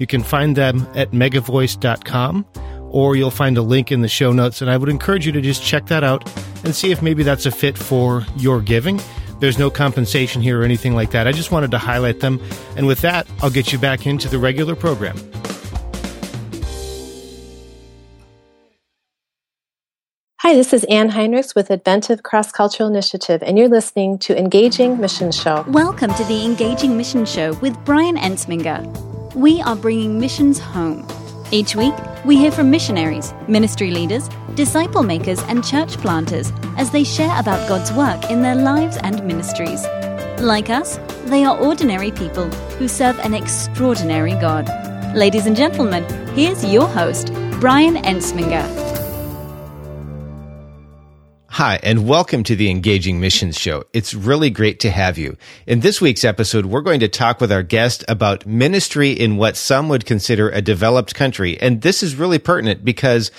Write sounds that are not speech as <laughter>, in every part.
You can find them at megavoice.com or you'll find a link in the show notes. And I would encourage you to just check that out and see if maybe that's a fit for your giving. There's no compensation here or anything like that. I just wanted to highlight them. And with that, I'll get you back into the regular program. Hi, this is Ann Heinrichs with Adventive Cross Cultural Initiative, and you're listening to Engaging Mission Show. Welcome to the Engaging Mission Show with Brian Ensminger we are bringing missions home. Each week, we hear from missionaries, ministry leaders, disciple makers, and church planters as they share about God's work in their lives and ministries. Like us, they are ordinary people who serve an extraordinary God. Ladies and gentlemen, here's your host, Brian Ensminger. Hi, and welcome to the Engaging Missions Show. It's really great to have you. In this week's episode, we're going to talk with our guest about ministry in what some would consider a developed country. And this is really pertinent because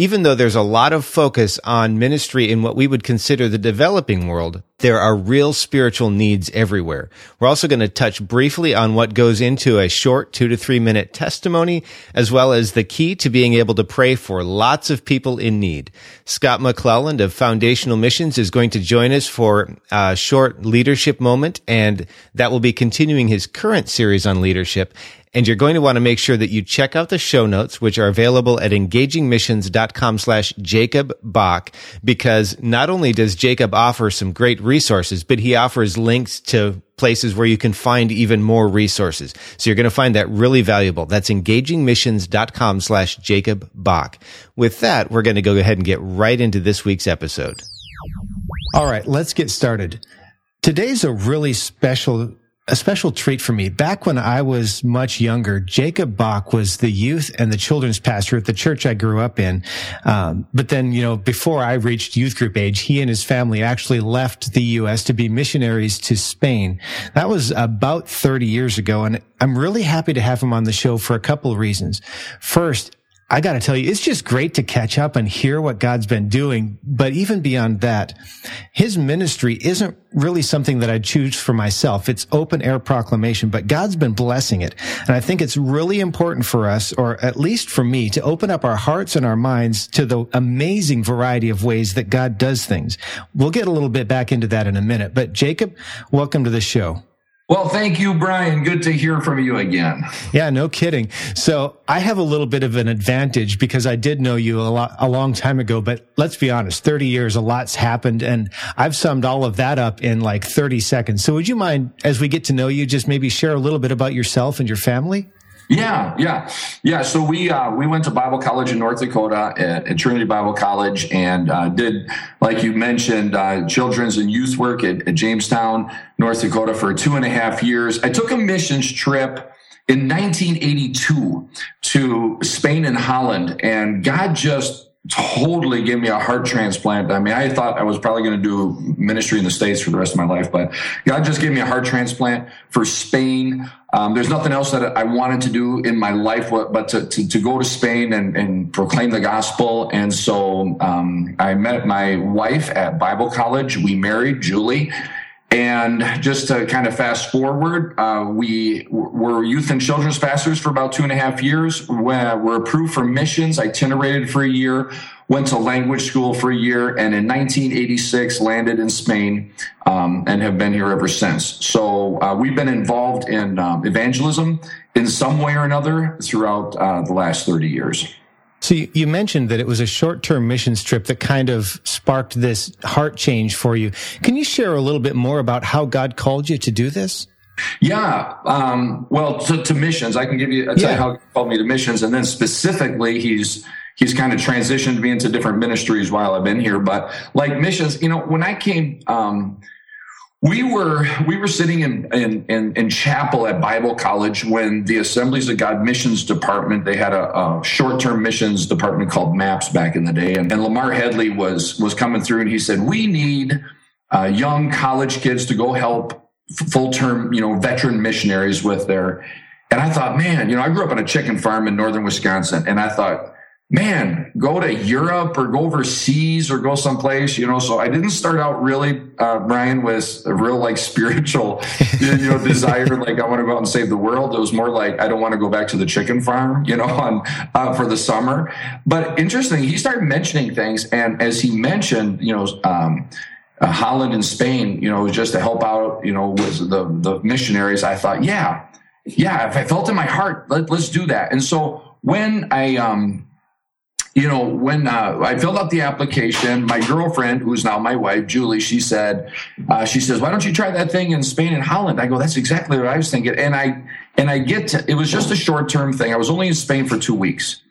even though there's a lot of focus on ministry in what we would consider the developing world, there are real spiritual needs everywhere. We're also going to touch briefly on what goes into a short two to three minute testimony, as well as the key to being able to pray for lots of people in need. Scott McClelland of Foundational Missions is going to join us for a short leadership moment, and that will be continuing his current series on leadership. And you're going to want to make sure that you check out the show notes, which are available at engagingmissions.com slash Jacob Bach, because not only does Jacob offer some great resources, but he offers links to places where you can find even more resources. So you're going to find that really valuable. That's engagingmissions.com slash Jacob Bach. With that, we're going to go ahead and get right into this week's episode. All right, let's get started. Today's a really special a special treat for me. Back when I was much younger, Jacob Bach was the youth and the children's pastor at the church I grew up in. Um, but then, you know, before I reached youth group age, he and his family actually left the U.S. to be missionaries to Spain. That was about 30 years ago. And I'm really happy to have him on the show for a couple of reasons. First, I got to tell you, it's just great to catch up and hear what God's been doing. But even beyond that, his ministry isn't really something that I choose for myself. It's open air proclamation, but God's been blessing it. And I think it's really important for us, or at least for me, to open up our hearts and our minds to the amazing variety of ways that God does things. We'll get a little bit back into that in a minute. But Jacob, welcome to the show. Well, thank you, Brian. Good to hear from you again. Yeah, no kidding. So I have a little bit of an advantage because I did know you a lot, a long time ago, but let's be honest, 30 years, a lot's happened and I've summed all of that up in like 30 seconds. So would you mind, as we get to know you, just maybe share a little bit about yourself and your family? Yeah, yeah, yeah. So we uh, we went to Bible college in North Dakota at, at Trinity Bible College and uh, did, like you mentioned, uh, children's and youth work at, at, Jamestown, North Dakota for two and a half years. I took a missions trip in 1982 to Spain and Holland, and God just totally gave me a heart transplant. I mean, I thought I was probably going to do ministry in the States for the rest of my life, but God just gave me a heart transplant for Spain. Um, there's nothing else that I wanted to do in my life but to, to, to go to Spain and, and, proclaim the gospel. And so um, I met my wife at Bible college. We married, Julie. And just to kind of fast forward, uh, we were youth and children's pastors for about two and a half years. We're approved for missions, itinerated for a year, went to language school for a year, and in 1986 landed in Spain um, and have been here ever since. So uh, we've been involved in um, evangelism in some way or another throughout uh, the last 30 years. So you, mentioned that it was a short-term missions trip that kind of sparked this heart change for you. Can you share a little bit more about how God called you to do this? Yeah. Um, well, to, to, missions, I can give you, I'll tell yeah. you how he called me to missions. And then specifically, he's, he's kind of transitioned me into different ministries while I've been here. But like missions, you know, when I came, um, we were we were sitting in, in, in in chapel at Bible College when the Assemblies of God missions department they had a, a short term missions department called MAPS back in the day, and, and Lamar Headley was was coming through, and he said we need uh, young college kids to go help full term you know veteran missionaries with their. And I thought, man, you know, I grew up on a chicken farm in northern Wisconsin, and I thought man, go to Europe or go overseas or go someplace, you know. So I didn't start out really, uh, Brian, with a real like spiritual, <laughs> you know, desire, like I want to go out and save the world. It was more like I don't want to go back to the chicken farm, you know, <laughs> on uh, for the summer. But interesting, he started mentioning things, and as he mentioned, you know. Um, uh, Holland and Spain, you know, just to help out, you know, with the the missionaries. I thought, yeah, yeah, if I felt in my heart, let, let's do that. And so when I um you know, when uh, I filled out the application, my girlfriend, who's now my wife, Julie, she said, uh, she says, "Why don't you try that thing in Spain and Holland?" I go, "That's exactly what I was thinking." And I and I get to, it was just a short term thing. I was only in Spain for two weeks,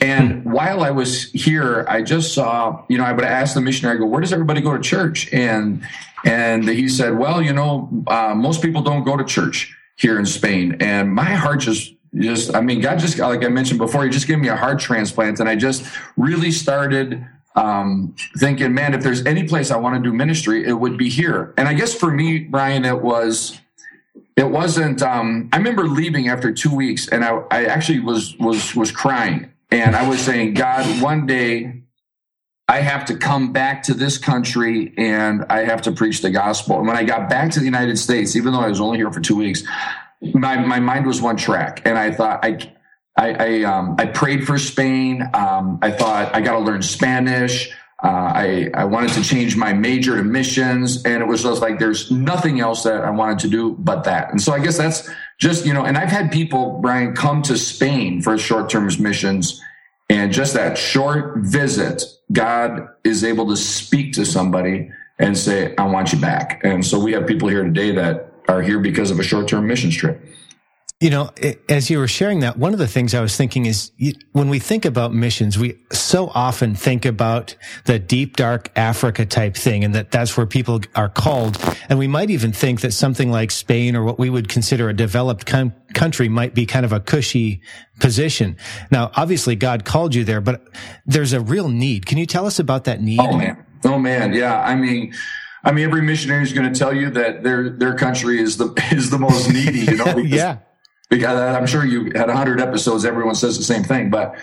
and <laughs> while I was here, I just saw, you know, I would ask the missionary, I go, "Where does everybody go to church?" And and he said, "Well, you know, uh, most people don't go to church here in Spain," and my heart just just i mean god just like i mentioned before he just gave me a heart transplant and i just really started um, thinking man if there's any place i want to do ministry it would be here and i guess for me brian it was it wasn't um, i remember leaving after two weeks and I, I actually was was was crying and i was saying god one day I have to come back to this country and I have to preach the gospel. And when I got back to the United States, even though I was only here for two weeks, my my mind was one track, and I thought I. I I, um, I prayed for Spain. Um, I thought I got to learn Spanish. Uh, I I wanted to change my major to missions, and it was just like there's nothing else that I wanted to do but that. And so I guess that's just you know. And I've had people, Brian, come to Spain for short term missions, and just that short visit, God is able to speak to somebody and say, "I want you back." And so we have people here today that are here because of a short term missions trip. You know, as you were sharing that, one of the things I was thinking is when we think about missions, we so often think about the deep, dark Africa type thing and that that's where people are called. And we might even think that something like Spain or what we would consider a developed com- country might be kind of a cushy position. Now, obviously God called you there, but there's a real need. Can you tell us about that need? Oh man. Oh man. Yeah. I mean, I mean, every missionary is going to tell you that their their country is the <laughs> is the most needy. You know, because, yeah. Because I'm sure you had hundred episodes. Everyone says the same thing, but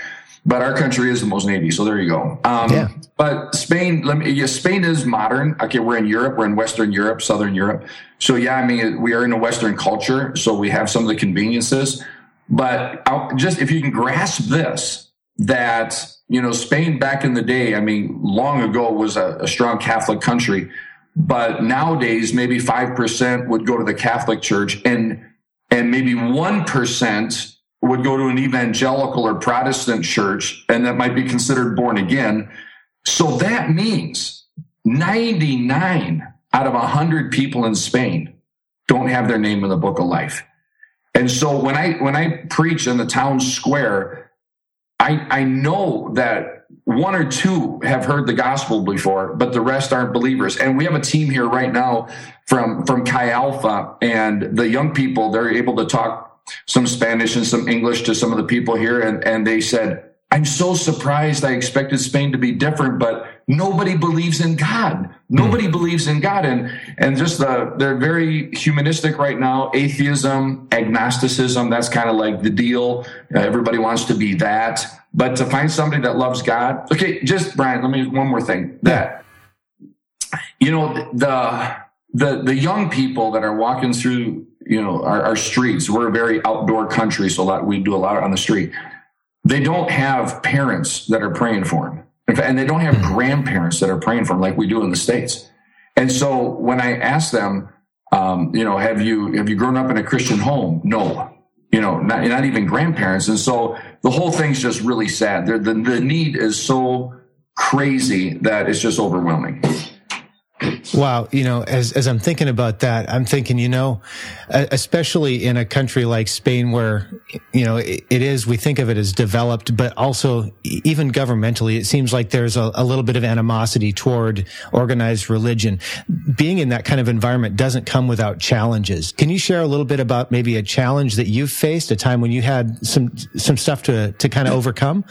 but our country is the most needy. So there you go. Um, yeah. But Spain, let me. Yeah, Spain is modern. Okay, we're in Europe. We're in Western Europe, Southern Europe. So yeah, I mean, we are in a Western culture. So we have some of the conveniences. But I'll, just if you can grasp this, that you know, Spain back in the day, I mean, long ago was a, a strong Catholic country but nowadays maybe 5% would go to the Catholic Church and and maybe 1% would go to an evangelical or Protestant church and that might be considered born again. So that means 99 out of 100 people in Spain don't have their name in the book of life. And so when I when I preach in the town square, I I know that one or two have heard the gospel before, but the rest aren't believers. And we have a team here right now from from Chi Alpha, and the young people they're able to talk some Spanish and some English to some of the people here, and and they said, "I'm so surprised. I expected Spain to be different, but nobody believes in God. Nobody mm. believes in God, and and just the they're very humanistic right now. Atheism, agnosticism, that's kind of like the deal. Uh, everybody wants to be that, but to find somebody that loves God. Okay, just Brian, let me one more thing. That you know the the the young people that are walking through you know our, our streets. We're a very outdoor country, so a lot we do a lot on the street. They don't have parents that are praying for them and they don't have hmm. grandparents that are praying for them like we do in the states. And so when I ask them, um, you know, have you have you grown up in a Christian home? No, you know, not, not even grandparents. And so the whole thing's just really sad. The, the, the need is so crazy that it's just overwhelming. Wow. You know, as, as I'm thinking about that, I'm thinking, you know, especially in a country like Spain where, you know, it, it is, we think of it as developed, but also even governmentally, it seems like there's a, a little bit of animosity toward organized religion. Being in that kind of environment doesn't come without challenges. Can you share a little bit about maybe a challenge that you've faced, a time when you had some, some stuff to, to kind of overcome?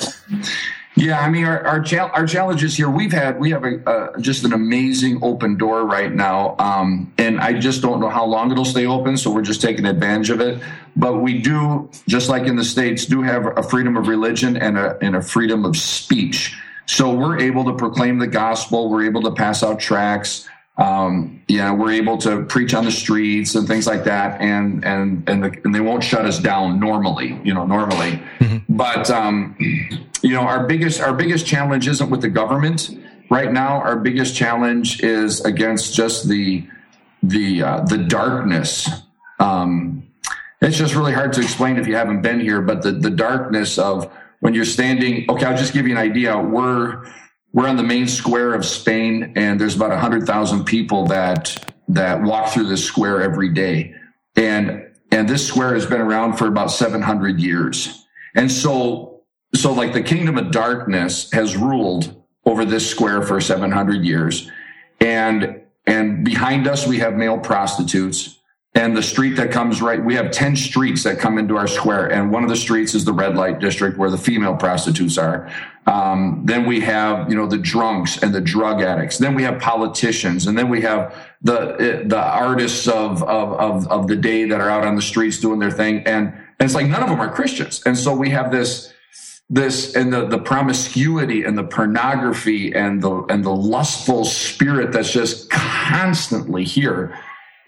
Yeah, I mean, our our, our challenges here. We've had we have a just an amazing open door right now, um, and I just don't know how long it'll stay open. So we're just taking advantage of it. But we do, just like in the states, do have a freedom of religion and a and a freedom of speech. So we're able to proclaim the gospel. We're able to pass out tracts. Um, yeah, we're able to preach on the streets and things like that, and and and, the, and they won't shut us down normally. You know, normally, mm-hmm. but. Um, you know, our biggest our biggest challenge isn't with the government right now. Our biggest challenge is against just the the uh, the darkness. Um, it's just really hard to explain if you haven't been here, but the the darkness of when you're standing. Okay, I'll just give you an idea. We're we're on the main square of Spain, and there's about hundred thousand people that that walk through this square every day, and and this square has been around for about 700 years, and so so like the kingdom of darkness has ruled over this square for 700 years. And and behind us we have male prostitutes and the street that comes right we have 10 streets that come into our square. And one of the streets is the red light district where the female prostitutes are. Um, then we have you know the drunks and the drug addicts. Then we have politicians. And then we have the the artists of of of, of the day that are out on the streets doing their thing. And and it's like none of them are christians. And so we have this this and the, the promiscuity and the pornography and the and the lustful spirit that's just constantly here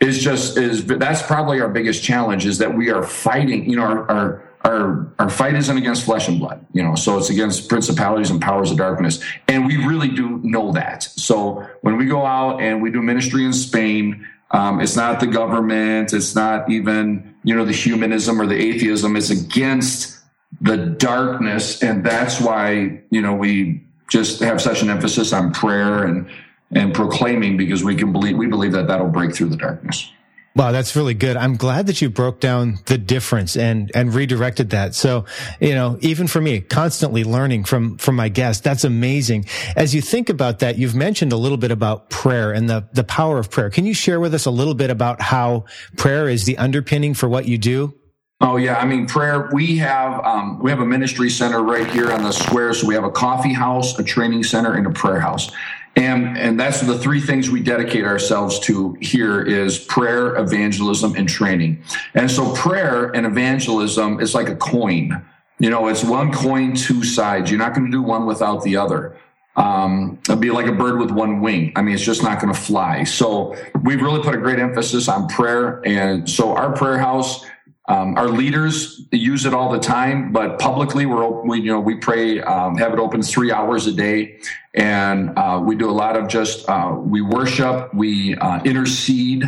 is just is that's probably our biggest challenge is that we are fighting you know our our our, our fight isn't against flesh and blood you know so it's against principalities and powers of darkness. And we really do know that. So when we go out and we do ministry in spain um, it's not the government it's not even you know the humanism or the atheism. It's against the darkness. And that's why, you know, we just have such an emphasis on prayer and, and proclaiming because we can believe, we believe that that'll break through the darkness. Wow, that's really good. I'm glad that you broke down the difference and, and redirected that. So, you know, even for me, constantly learning from, from my guests, that's amazing. As you think about that, you've mentioned a little bit about prayer and the, the power of prayer. Can you share with us a little bit about how prayer is the underpinning for what you do? Oh yeah, I mean prayer. We have um, we have a ministry center right here on the square. So we have a coffee house, a training center, and a prayer house, and and that's the three things we dedicate ourselves to here is prayer, evangelism, and training. And so prayer and evangelism is like a coin. You know, it's one coin, two sides. You're not going to do one without the other. Um, it'd be like a bird with one wing. I mean, it's just not going to fly. So we've really put a great emphasis on prayer, and so our prayer house um, our leaders use it all the time, but publicly, we're we you know we pray, um, have it open three hours a day, and uh, we do a lot of just uh, we worship, we uh, intercede,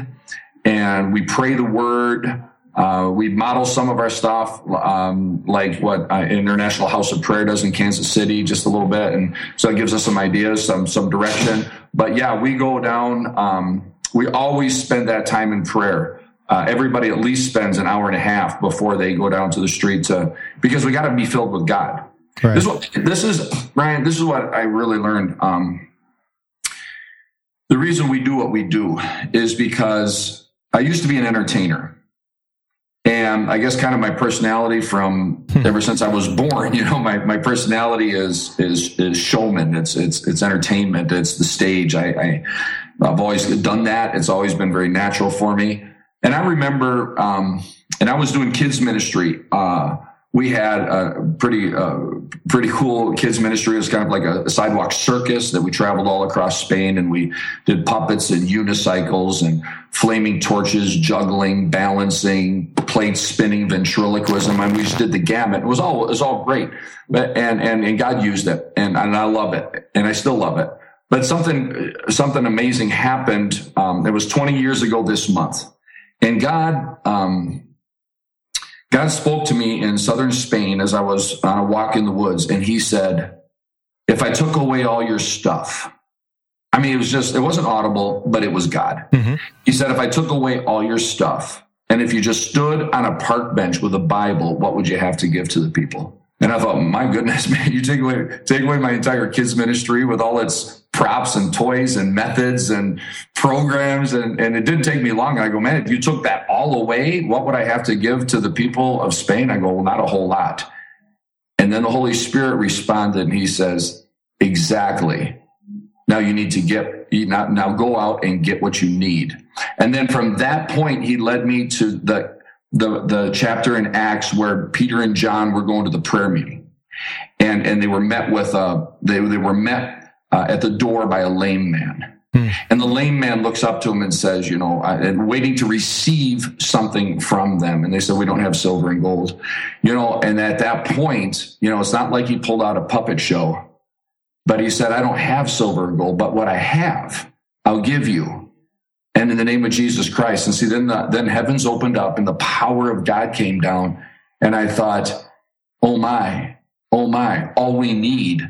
and we pray the word. Uh, we model some of our stuff, um, like what uh, International House of Prayer does in Kansas City, just a little bit, and so it gives us some ideas, some some direction. But yeah, we go down. Um, we always spend that time in prayer uh, everybody at least spends an hour and a half before they go down to the street to because we got to be filled with God. Right. This, is what, this is Ryan. This is what I really learned. Um, the reason we do what we do is because I used to be an entertainer, and I guess kind of my personality from hmm. ever since I was born. <laughs> You know, my my personality is is is showman. It's it's it's entertainment. It's the stage. I, I I've always done that. It's always been very natural for me. And I remember, um, and I was doing kids ministry. Uh, we had a pretty, uh, pretty cool kids ministry. It was kind of like a, sidewalk circus that we traveled all across Spain and we did puppets and unicycles and flaming torches, juggling, balancing, plate spinning, ventriloquism. I mean, we just did the gamut. It was all, it was all great. But, and, and, and God used it and, and I love it and I still love it. But something, something amazing happened. Um, it was 20 years ago this month and God, um, God spoke to me in southern Spain as I was on a walk in the woods, and He said, If I took away all your stuff, I mean, it was just, it wasn't audible, but it was God. Mm-hmm. He said, if I took away all your stuff, and if you just stood on a park bench with a Bible, what would you have to give to the people? And I thought, my goodness, <laughs> man, you take away take away my entire kids ministry with all its props and toys and methods and programs. And, and it didn't take me long. I go, man, if you took that all away, what would I have to give to the people of Spain? I go, well, not a whole lot. And then the Holy Spirit responded and he says, exactly. Now you need to get, now, now go out and get what you need. And then from that point, he led me to the the the chapter in Acts where Peter and John were going to the prayer meeting, and and they were met with uh they they were met uh, at the door by a lame man, hmm. and the lame man looks up to him and says, you know, and waiting to receive something from them, and they said we don't have silver and gold, you know, and at that point, you know, it's not like he pulled out a puppet show, but he said I don't have silver and gold, but what I have, I'll give you and in the name of Jesus Christ. And see, then the, then heavens opened up and the power of God came down. And I thought, oh my, oh my, all we need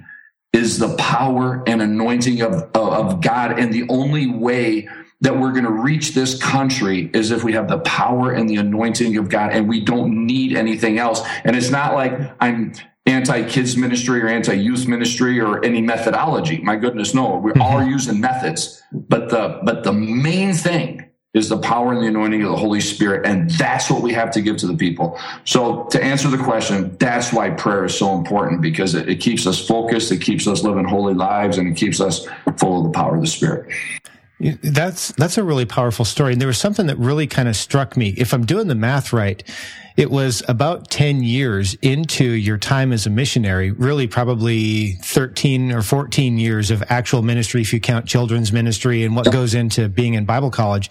is the power and anointing of, of God. And the only way that we're going to reach this country is if we have the power and the anointing of God and we don't need anything else. And it's not like I'm anti kids ministry or anti youth ministry or any methodology. My goodness, no, we're mm-hmm. all using methods, but the, but the main thing is the power and the anointing of the Holy Spirit. And that's what we have to give to the people. So to answer the question, that's why prayer is so important because it, it keeps us focused. It keeps us living holy lives and it keeps us full of the power of the Spirit. That's that's a really powerful story. And there was something that really kind of struck me. If I'm doing the math right, it was about 10 years into your time as a missionary, really probably 13 or 14 years of actual ministry if you count children's ministry and what goes into being in Bible college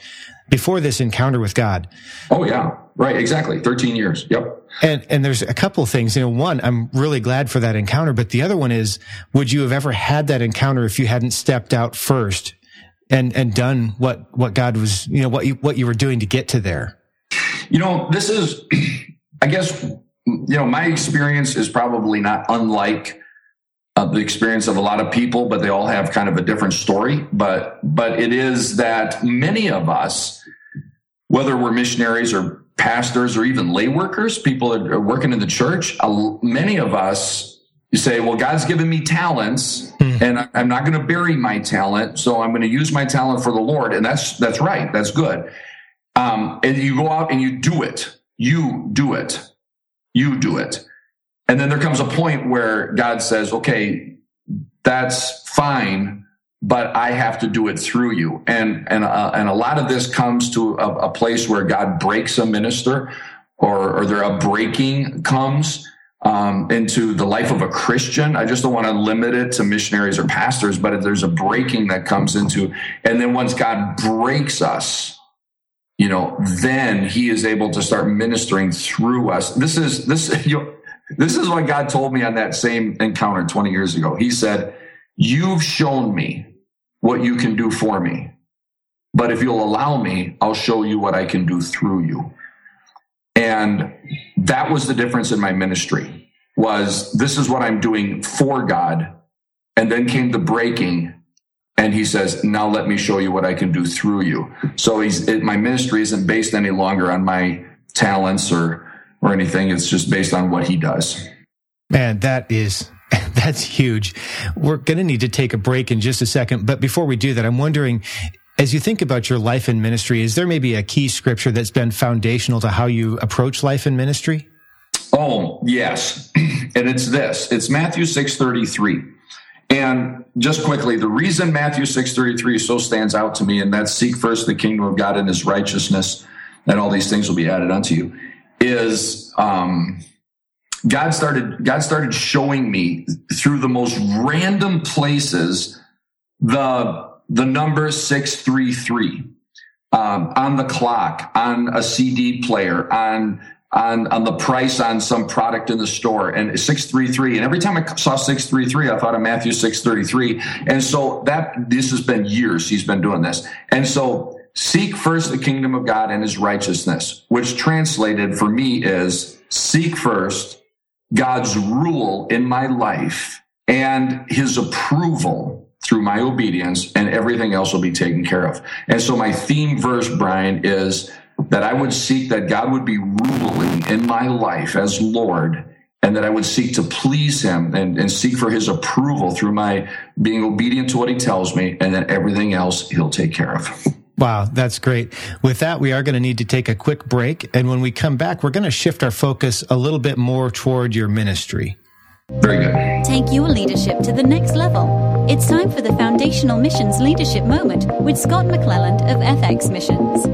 before this encounter with God. Oh yeah. Right, exactly. 13 years. Yep. And and there's a couple of things. You know, one, I'm really glad for that encounter, but the other one is would you have ever had that encounter if you hadn't stepped out first and and done what what God was, you know, what you what you were doing to get to there? You know, this is <clears throat> I guess you know, my experience is probably not unlike uh, the experience of a lot of people, but they all have kind of a different story. But but it is that many of us, whether we're missionaries or pastors or even lay workers, people that are working in the church, uh, many of us you say, well, God's given me talents hmm. and I'm not going to bury my talent. So I'm going to use my talent for the Lord. And that's, that's right. That's good. Um, and you go out and you do it. You do it. You do it. And then there comes a point where God says, okay, that's fine, but I have to do it through you. And, and, uh, and a lot of this comes to a, a place where God breaks a minister or, or there a breaking comes um, into the life of a Christian. I just don't want to limit it to missionaries or pastors, but there's a breaking that comes into, and then once God breaks us, you know, then He is able to start ministering through us. This is this <laughs> you know, this is what God told me on that same encounter 20 years ago. He said, "You've shown me what you can do for me." But if you'll allow me, I'll show you what I can do through you. And that was the difference in my ministry was this is what I'm doing for God. And then came the breaking and he says, now let me show you what I can do through you. So he's, it, my ministry isn't based any longer on my talents or, or anything. It's just based on what he does. Man, that is <laughs> that's huge. We're going to need to take a break in just a second. But before we do that, I'm wondering as you think about your life in ministry, is there maybe a key scripture that's been foundational to how you approach life in ministry? Oh, yes. <clears throat> And it's this. It's Matthew 6:33. And just quickly, the reason Matthew 6:33 so stands out to me and that seek first the kingdom of God and his righteousness and all these things will be added unto you is um, God started God started showing me through the most random places the the number 633 um, on the clock, on a CD player, on on on the price on some product in the store. And 633 and every time i saw 633 i thought of matthew 633 and so that this has been years he's been doing this. And so seek first the kingdom of god and his righteousness which translated for me is seek first god's rule in my life and his approval through my obedience, and everything else will be taken care of. And so my theme verse, Brian, is that I would seek that God would be ruling in my life as Lord and that I would seek to please him and, and, seek for his approval through my being obedient to what he tells me, and then everything else he'll take care of. Wow, that's great. With that, we are going to need to take a quick break. And when we come back, we're going to shift our focus a little bit more toward your ministry. Very good. Take your leadership to the next level. It's time for the Foundational Missions Leadership Moment with Scott McClelland of FX Missions.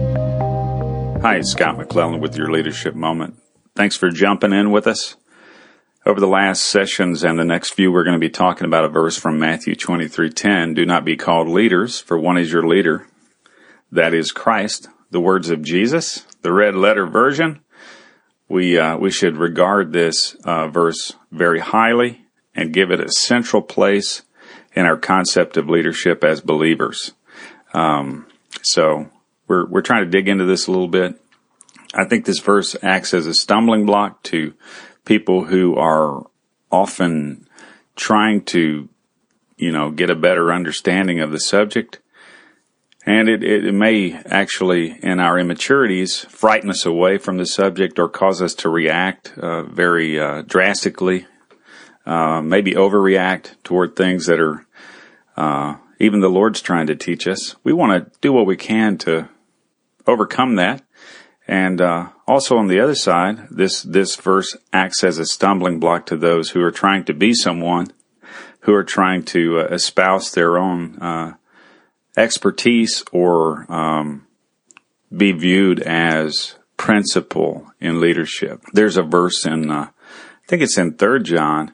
Hi, Scott McClelland with your Leadership Moment. Thanks for jumping in with us. Over the last sessions and the next few, we're going to be talking about a verse from Matthew 23:10. Do not be called leaders, for one is your leader. That is Christ. The words of Jesus, the red letter version. We uh, we should regard this uh, verse very highly and give it a central place in our concept of leadership as believers. Um, so we're we're trying to dig into this a little bit. I think this verse acts as a stumbling block to people who are often trying to, you know, get a better understanding of the subject. And it, it may actually, in our immaturities, frighten us away from the subject or cause us to react uh, very uh, drastically, uh, maybe overreact toward things that are uh, even the Lord's trying to teach us. We want to do what we can to overcome that and uh, also on the other side, this this verse acts as a stumbling block to those who are trying to be someone, who are trying to uh, espouse their own uh, expertise or um, be viewed as principal in leadership. There's a verse in, uh, I think it's in Third John,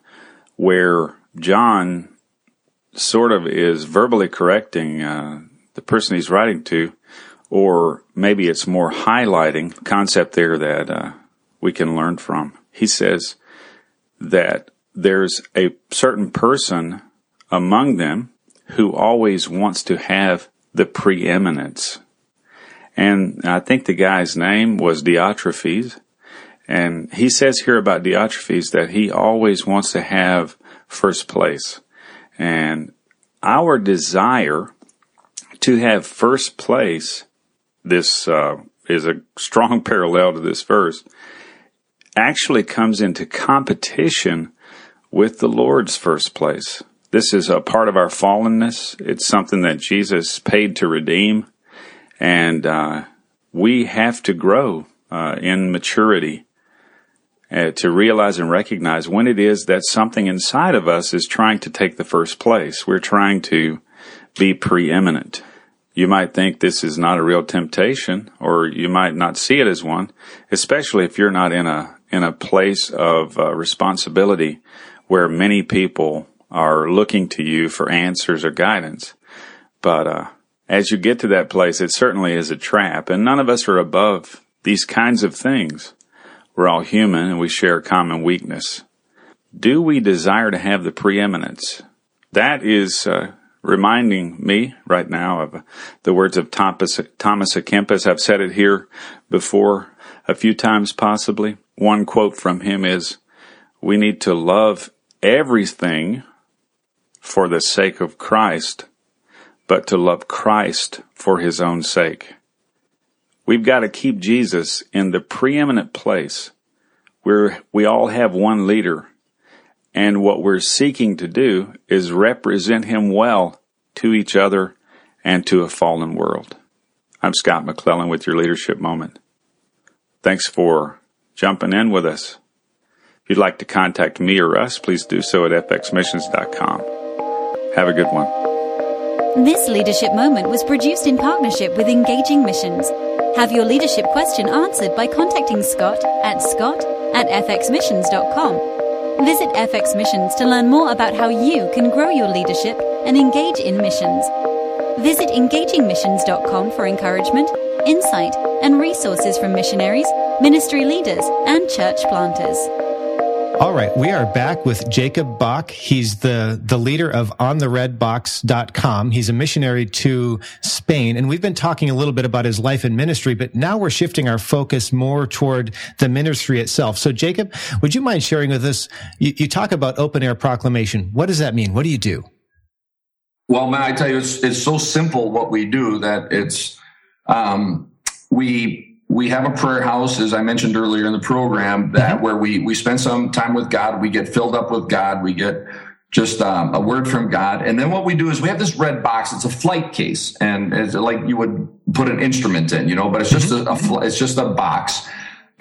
where John sort of is verbally correcting uh, the person he's writing to or maybe it's more highlighting concept there that uh, we can learn from. He says that there's a certain person among them who always wants to have the preeminence. And I think the guy's name was Diotrephes. And he says here about Diotrephes that he always wants to have first place. And our desire to have first place this uh, is a strong <laughs> parallel to this verse, actually comes into competition with the Lord's first place. This is a part of our fallenness. It's something that Jesus paid to redeem, and uh, we have to grow uh, in maturity uh, to realize and recognize when it is that something inside of us is trying to take the first place. We're trying to be preeminent. You might think this is not a real temptation, or you might not see it as one, especially if you're not in a in a place of uh, responsibility where many people are looking to you for answers or guidance. But uh, as you get to that place, it certainly is a trap, and none of us are above these kinds of things. We're all human, and we share common weakness. Do we desire to have the preeminence? That is uh, reminding me right now of the words of Thomas, Thomas à Kempis. I've said it here before a few times possibly. One quote from him is, we need to love everything for the sake of Christ, but to love Christ for his own sake. We've got to keep Jesus in the preeminent place where we all have one leader and what we're seeking to do is represent him well to each other and to a fallen world. I'm Scott McClelland with your leadership moment. Thanks for jumping in with us. If you'd like to contact me or us, please do so at fxmissions.com. Have a good one. This leadership moment was produced in partnership with Engaging Missions. Have your leadership question answered by contacting Scott at scott at fxmissions.com Visit FX Missions to learn more about how you can grow your leadership and engage in missions. Visit engagingmissions.com for encouragement, insight, and resources from missionaries, ministry leaders, and church planters. All right, we are back with Jacob Bach. He's the, the leader of ontheredbox.com. He's a missionary to Spain, and we've been talking a little bit about his life and ministry, but now we're shifting our focus more toward the ministry itself. So, Jacob, would you mind sharing with us? You, you talk about open air proclamation. What does that mean? What do you do? Well, man, I tell you, it's it's so simple what we do that it's um, we we have a prayer house, as I mentioned earlier in the program, that mm-hmm. where we we spend some time with God, we get filled up with God, we get just um, a word from God, and then what we do is we have this red box. It's a flight case, and it's like you would put an instrument in, you know, but it's just a, a it's just a box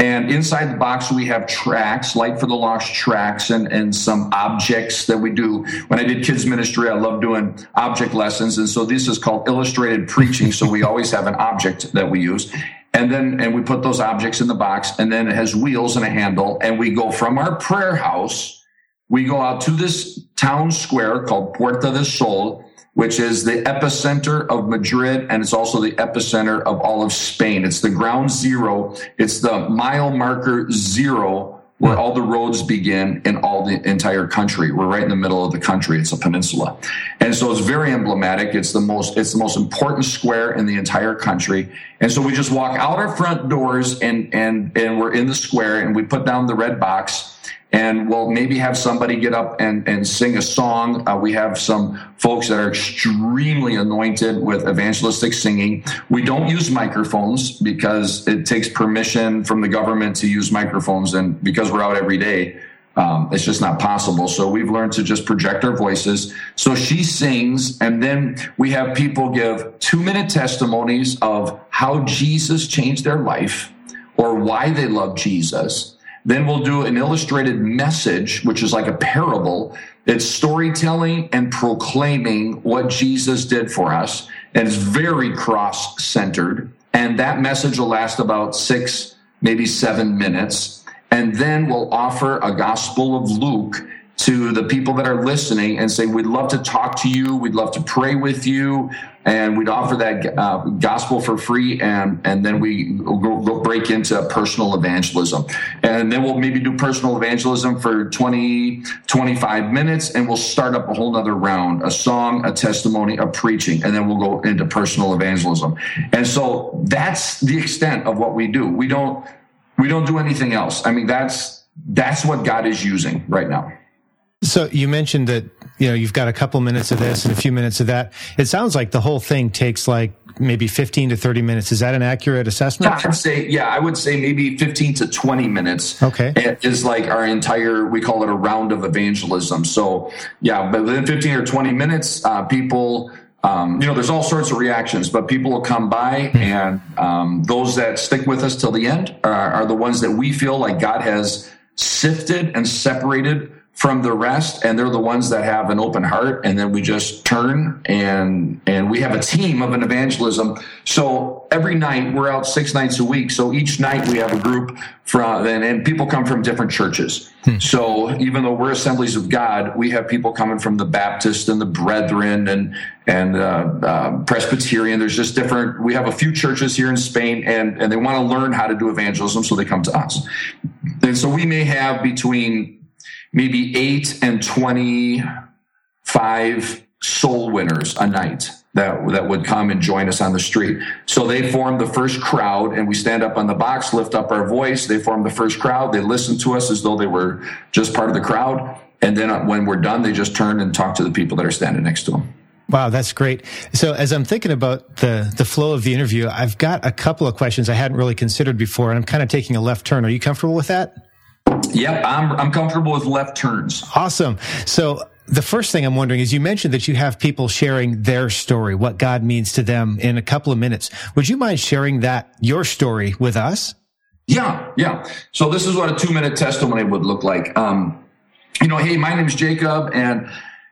and inside the box, we have tracts, Light for the Lost tracts, and, and some objects that we do. When I did kids ministry, I love doing object lessons. And so this is called illustrated preaching. so we <laughs> always have an object that we use. And then, and we put those objects in the box, and then it has wheels and a handle. And we go from our prayer house, we go out to this town square called Puerta del Sol which is the epicenter of Madrid and it's also the epicenter of all of Spain. It's the ground zero. It's the mile marker zero where all the roads begin in all the entire country. We're right in the middle of the country. It's a peninsula. And so it's very emblematic. It's the most, it's the most important square in the entire country. And so we just walk out our front doors and, and, and we're in the square and we put down the red box and we'll maybe have somebody get up and, and sing a song. Uh, we have some folks that are extremely anointed with evangelistic singing. We don't use microphones because it takes permission from the government to use microphones. And because we're out every day, um, it's just not possible. So we've learned to just project our voices. So she sings, and then we have people give two minute testimonies of how Jesus changed their life or why they love Jesus then we'll do an illustrated message, which is like a parable. It's storytelling and proclaiming what Jesus did for us. And it's very cross centered. And that message will last about six, maybe seven minutes. And then we'll offer a gospel of Luke to the people that are listening and say, We'd love to talk to you. We'd love to pray with you. And we'd offer that uh, gospel for free. And, and then we go, go, break into personal evangelism. And then we'll maybe do personal evangelism for 20, 25 minutes. And we'll start up a whole nother round a song, a testimony, a preaching. And then we'll go into personal evangelism. And so that's the extent of what we do. We don't, we don't do anything else. I mean, that's, that's what God is using right now. So you mentioned that you know you've got a couple minutes of this and a few minutes of that. It sounds like the whole thing takes like maybe 15 to 30 minutes. Is that an accurate assessment? I'd say yeah, I would say maybe 15 to 20 minutes. Okay. Is like our entire we call it a round of evangelism. So yeah, but within 15 or 20 minutes, uh, people um, you know, there's all sorts of reactions, but people will come by, hmm. and um, those that stick with us till the end are, are the ones that we feel like God has sifted and separated from the rest and they're the ones that have an open heart and then we just turn and and we have a team of an evangelism. So every night we're out six nights a week so each night we have a group from and, and people come from different churches. Hmm. so even though we're assemblies of god we have people coming from the baptist and the brethren and and uh, uh, presbyterian. There's just different we have a few churches here in spain and and they want to learn how to do evangelism so they come to us. And so we may have between maybe eight and 25 soul winners a night that, that would come and join us on the street. So they form the first crowd and we stand up on the box, lift up our voice. They form the first crowd. They listen to us as though they were just part of the crowd. And then when we're done, they just turn and talk to the people that are standing next to them. Wow, that's great. So as I'm thinking about the, the flow of the interview, I've got a couple of questions I hadn't really considered before, and I'm kind of taking a left turn. Are you comfortable with that? Yep, I'm I'm comfortable with left turns. Awesome. So the first thing I'm wondering is you mentioned that you have people sharing their story, what God means to them in a couple of minutes. Would you mind sharing that your story with us? Yeah, yeah. So this is what a two minute testimony would look like. Um, you know, hey, my name is Jacob, and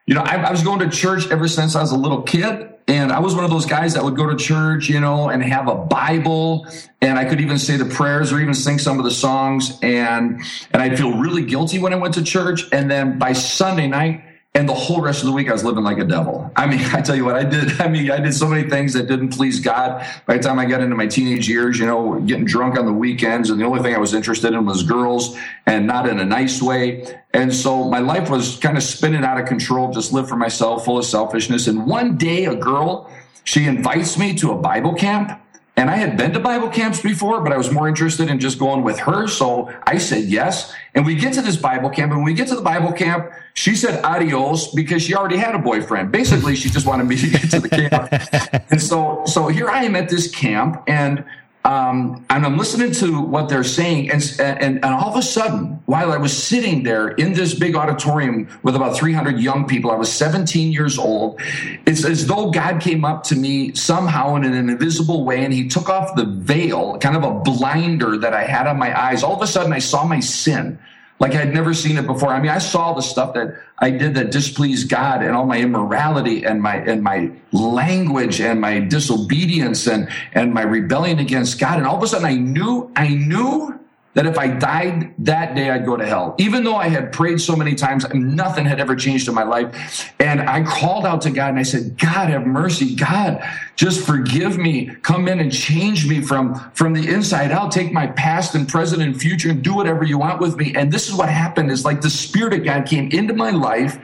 you know, I, I was going to church ever since I was a little kid. And I was one of those guys that would go to church, you know, and have a Bible and I could even say the prayers or even sing some of the songs. And, and I'd feel really guilty when I went to church. And then by Sunday night, and the whole rest of the week, I was living like a devil. I mean, <laughs> I tell you what, I did. I mean, I did so many things that didn't please God. By the time I got into my teenage years, you know, getting drunk on the weekends, and the only thing I was interested in was girls, and not in a nice way. And so my life was kind of spinning out of control. Just lived for myself, full of selfishness. And one day, a girl, she invites me to a Bible camp And I had been to Bible camps before, but I was more interested in just going with her. So I said yes. And we get to this Bible camp. And when we get to the Bible camp, she said adios because she already had a boyfriend. Basically, she just wanted me to get to the camp. <laughs> and so, so here I am at this camp and um, and I'm listening to what they're saying, and, and, and all of a sudden, while I was sitting there in this big auditorium with about 300 young people, I was 17 years old. It's as though God came up to me somehow in an invisible way, and He took off the veil, kind of a blinder that I had on my eyes. All of a sudden, I saw my sin like I'd never seen it before. I mean, I saw the stuff that I did that displeased God and all my immorality and my and my language and my disobedience and and my rebellion against God. And all of a sudden I knew I knew that if I died that day, I'd go to hell. Even though I had prayed so many times, nothing had ever changed in my life. And I called out to God and I said, God, have mercy. God, just forgive me. Come in and change me from, from the inside out. Take my past and present and future and do whatever you want with me. And this is what happened is like the Spirit of God came into my life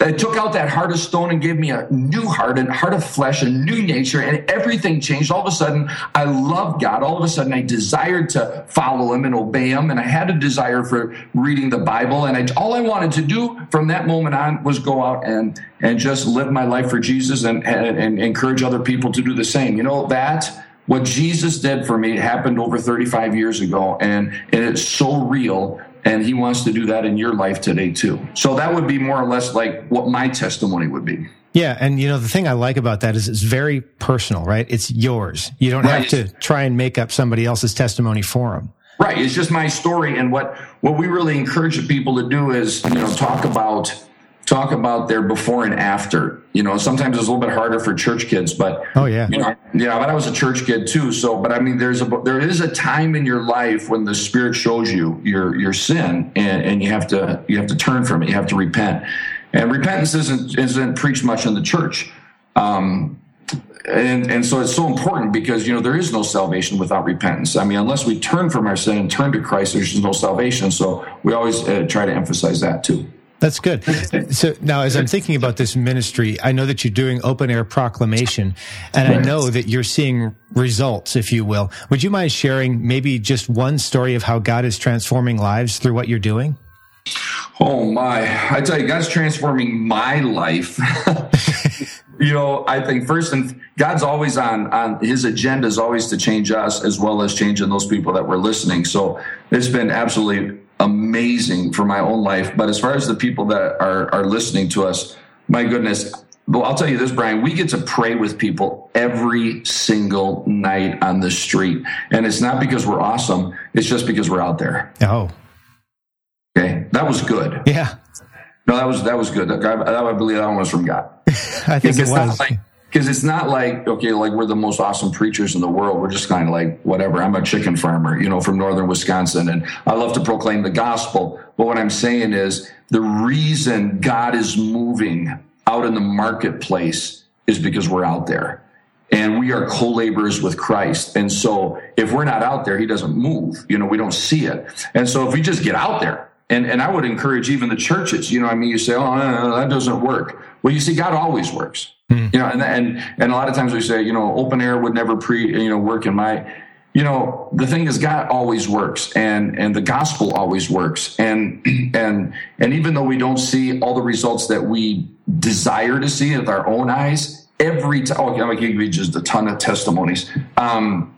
it took out that heart of stone and gave me a new heart, a heart of flesh, a new nature, and everything changed. All of a sudden, I loved God. All of a sudden, I desired to follow Him and obey Him, and I had a desire for reading the Bible. And I, all I wanted to do from that moment on was go out and and just live my life for Jesus and, and, and encourage other people to do the same. You know that what Jesus did for me happened over 35 years ago, and, and it's so real and he wants to do that in your life today too. So that would be more or less like what my testimony would be. Yeah, and you know the thing I like about that is it's very personal, right? It's yours. You don't right. have to try and make up somebody else's testimony for them. Right. It's just my story, and what what we really encourage people to do is you know talk about talk about their before and after. You know, sometimes it's a little bit harder for church kids, but oh yeah, you know, yeah. But I was a church kid too, so but I mean, there's a there is a time in your life when the Spirit shows you your your sin, and, and you have to you have to turn from it. You have to repent, and repentance isn't isn't preached much in the church. Um, and and so it's so important because you know there is no salvation without repentance. I mean, unless we turn from our sin and turn to Christ, there's no salvation. So we always uh, try to emphasize that too. That's good. So now, as I'm thinking about this ministry, I know that you're doing open air proclamation, and I know that you're seeing results, if you will. Would you mind sharing maybe just one story of how God is transforming lives through what you're doing? Oh my! I tell you, God's transforming my life. <laughs> you know, I think first and God's always on on His agenda is always to change us as well as changing those people that we're listening. So it's been absolutely amazing for my own life. But as far as the people that are, are listening to us, my goodness, well, I'll tell you this, Brian, we get to pray with people every single night on the street. And it's not because we're awesome. It's just because we're out there. Oh. Okay. That was good. Yeah. No, that was, that was good. That, I, I believe that one was from God. <laughs> I think it was. Like, because it's not like okay like we're the most awesome preachers in the world. We're just kind of like whatever i'm a chicken farmer you know from northern wisconsin and i love to proclaim the gospel. But what i'm saying is the reason god is moving out in the marketplace is because we're out there. And we are co-laborers with christ. And so if we're not out there he doesn't move. You know we don't see it. And so if we just get out there and, and I would encourage even the churches, you know, I mean, you say, oh, no, no, that doesn't work. Well, you see, God always works. Mm. You know, and, and, and a lot of times we say, you know, open air would never pre, you know, work in my, you know, the thing is God always works and, and the gospel always works. And, <clears throat> and, and even though we don't see all the results that we desire to see with our own eyes, every time, oh, I'm give you just a ton of testimonies. Um,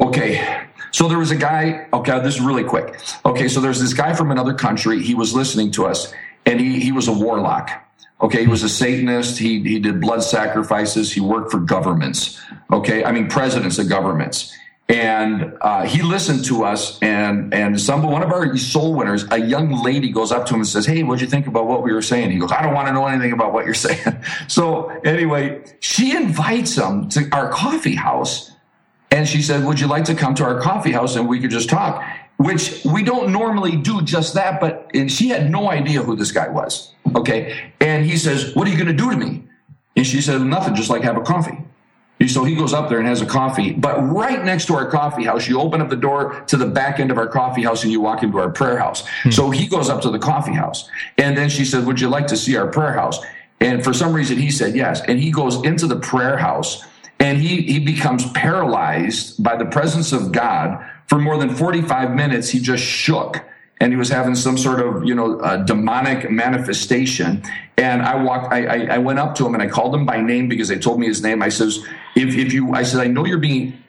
okay. So there was a guy, okay, this is really quick. Okay. So there's this guy from another country. He was listening to us and he, he was a warlock Okay, he was a Satanist. He he did blood sacrifices. He worked for governments. Okay, I mean presidents of governments. And uh, he listened to us, and and some one of our soul winners, a young lady, goes up to him and says, "Hey, what'd you think about what we were saying?" He goes, "I don't want to know anything about what you're <laughs> saying." So anyway, she invites him to our coffee house, and she said, "Would you like to come to our coffee house and we could just talk?" which we don't normally do just that, but and she had no idea who this guy was. Okay. And he says, What are you going to do to me? And she said, Nothing, just like have a coffee. So he goes up there and has a coffee. But right next to our coffee house, you open up the door to the back end of our coffee house and you walk into our prayer house. Hmm. So he goes up to the coffee house. And then she said, Would you like to see our prayer house? And for some reason, he said yes. And he goes into the prayer house and he he becomes paralyzed by the presence of God for more than 45 minutes. He just shook and he was having some sort of you know demonic manifestation and i walked I, I, I went up to him and i called him by name because they told me his name i says if, if you i said i know you're being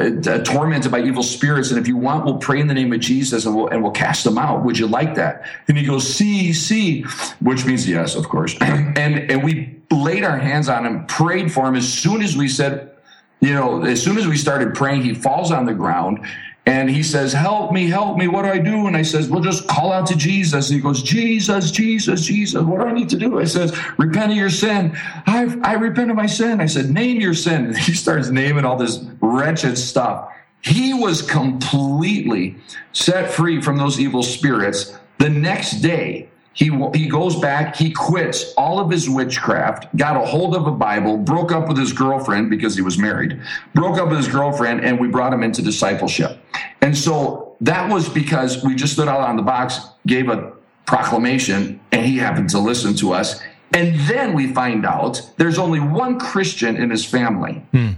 uh, tormented by evil spirits and if you want we'll pray in the name of jesus and we'll and we'll cast them out would you like that and he goes see see which means yes of course <clears throat> and and we laid our hands on him prayed for him as soon as we said you know as soon as we started praying he falls on the ground and he says, Help me, help me. What do I do? And I says, Well, just call out to Jesus. And he goes, Jesus, Jesus, Jesus. What do I need to do? I says, Repent of your sin. I, I repent of my sin. I said, Name your sin. And <laughs> he starts naming all this wretched stuff. He was completely set free from those evil spirits. The next day, he, he goes back, he quits all of his witchcraft, got a hold of a Bible, broke up with his girlfriend because he was married, broke up with his girlfriend, and we brought him into discipleship. And so that was because we just stood out on the box, gave a proclamation, and he happened to listen to us. And then we find out there's only one Christian in his family. Hmm.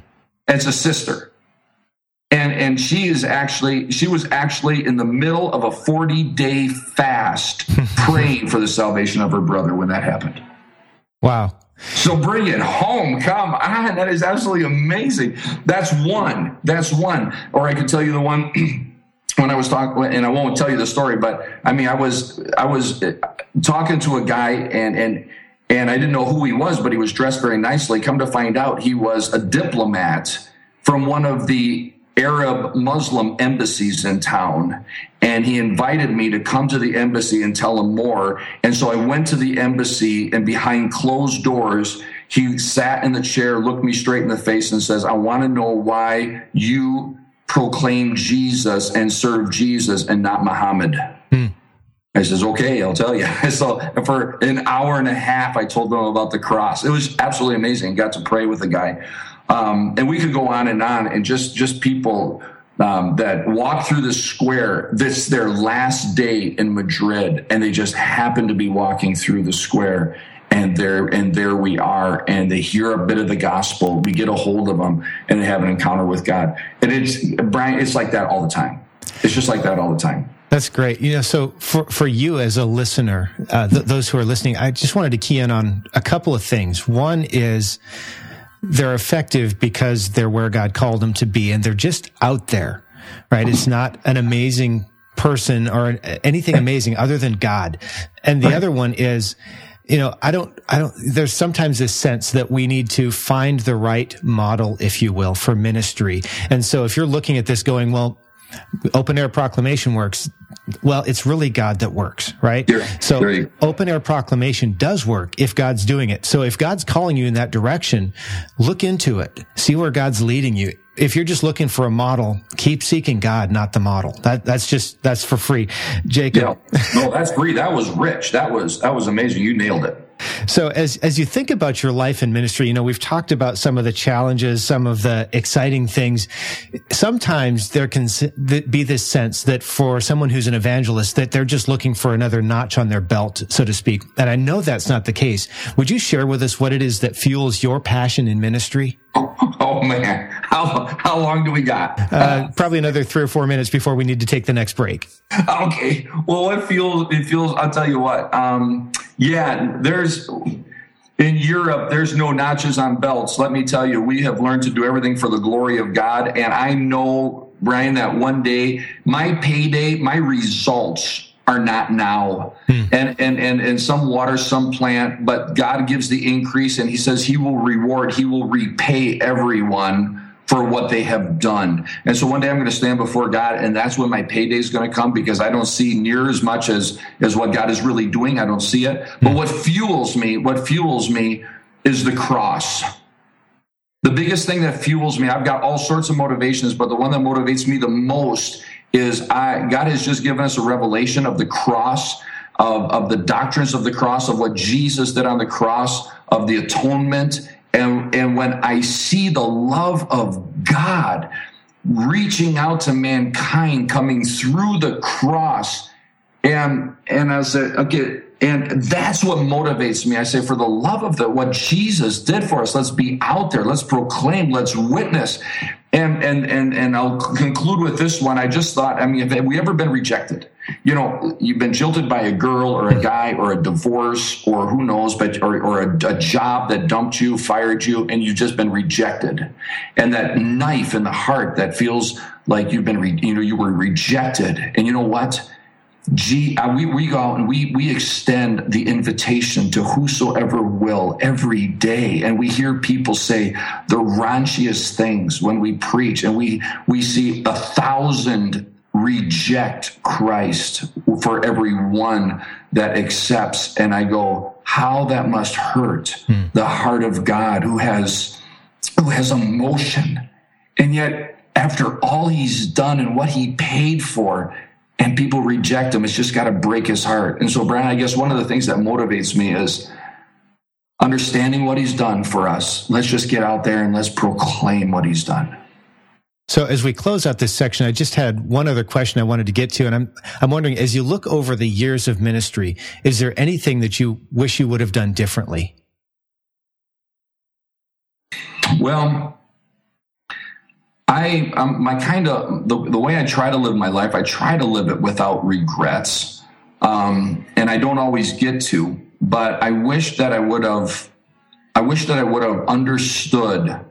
It's a sister. And and she is actually she was actually in the middle of a 40 day fast <laughs> praying for the salvation of her brother when that happened. Wow. So bring it home. Come on. That is absolutely amazing. That's one. That's one. Or i could tell you the one <clears throat> when i was talking and i won't tell you the story but i mean i was i was uh, talking to a guy and and and i didn't know who he was but he was dressed very nicely come to find out he was a diplomat from one of the Arab Muslim embassies in town. And he invited me to come to the embassy and tell him more. And so I went to the embassy, and behind closed doors, he sat in the chair, looked me straight in the face, and says, I want to know why you proclaim Jesus and serve Jesus and not Muhammad. Hmm. I says, okay, I'll tell you. <laughs> So for an hour and a half, I told them about the cross. It was absolutely amazing. Got to pray with the guy. Um, and we could go on and on and just, just people um, that walk through the square. This their last day in Madrid, and they just happen to be walking through the square, and there and there we are, and they hear a bit of the gospel. We get a hold of them, and they have an encounter with God. And it's Brian, it's like that all the time. It's just like that all the time. That's great. You know, so for for you as a listener, uh, th- those who are listening, I just wanted to key in on a couple of things. One is they're effective because they're where God called them to be and they're just out there, right? It's not an amazing person or anything amazing other than God. And the other one is, you know, I don't, I don't, there's sometimes this sense that we need to find the right model, if you will, for ministry. And so if you're looking at this going, well, open air proclamation works. Well, it's really God that works, right? so open air proclamation does work if God's doing it. So if God's calling you in that direction, look into it. See where God's leading you. If you're just looking for a model, keep seeking God, not the model. That that's just that's for free. Jacob. Yeah. No, that's free. That was rich. That was that was amazing. You nailed it. So as as you think about your life in ministry, you know, we've talked about some of the challenges, some of the exciting things. Sometimes there can be this sense that for someone who's an evangelist that they're just looking for another notch on their belt, so to speak. And I know that's not the case. Would you share with us what it is that fuels your passion in ministry? <laughs> Oh man, how how long do we got? Uh, probably another three or four minutes before we need to take the next break. <laughs> Okay. Well, what feels it feels. I'll tell you what. Um, yeah, there's in Europe, there's no notches on belts. Let me tell you, we have learned to do everything for the glory of God, and I know, Brian, that one day my payday, my results are not now. Hmm. And, and, and, and some water, some plant, but God gives the increase and he says he will reward, he will repay everyone for what they have done. And so one day I'm going to stand before God and that's when my payday is going to come because I don't see near as much as, as what God is really doing. I don't see it. But what fuels me, what fuels me is the cross. The biggest thing that fuels me, I've got all sorts of motivations, but the one that motivates me the most is I, God has just given us a revelation of the cross, of, of the doctrines of the cross, of what Jesus did on the cross, of the atonement. And, and when I see the love of God reaching out to mankind coming through the cross, and and I said, okay, And that's what motivates me. I say, for the love of the what Jesus did for us, let's be out there, let's proclaim, let's witness. And and and and I'll conclude with this one. I just thought, I mean, have we ever been rejected? You know, you've been jilted by a girl or a guy or a divorce or who knows, but or, or a, a job that dumped you, fired you, and you've just been rejected. And that knife in the heart that feels like you've been, re, you know, you were rejected. And you know what? Gee, uh, we, we go out and we, we extend the invitation to whosoever will every day. And we hear people say the raunchiest things when we preach and we, we see a thousand reject Christ for every one that accepts. And I go, how that must hurt hmm. the heart of God who has, who has emotion. And yet after all he's done and what he paid for, and people reject him. It's just got to break his heart. And so, Brian, I guess one of the things that motivates me is understanding what he's done for us. Let's just get out there and let's proclaim what he's done. So as we close out this section, I just had one other question I wanted to get to. And I'm, I'm wondering, as you look over the years of ministry, is there anything that you wish you would have done differently? Well, I um, my kind of the, the way I try to live my life, I try to live it without regrets, um, and I don't always get to. But I wish that I would have. I wish that I would have understood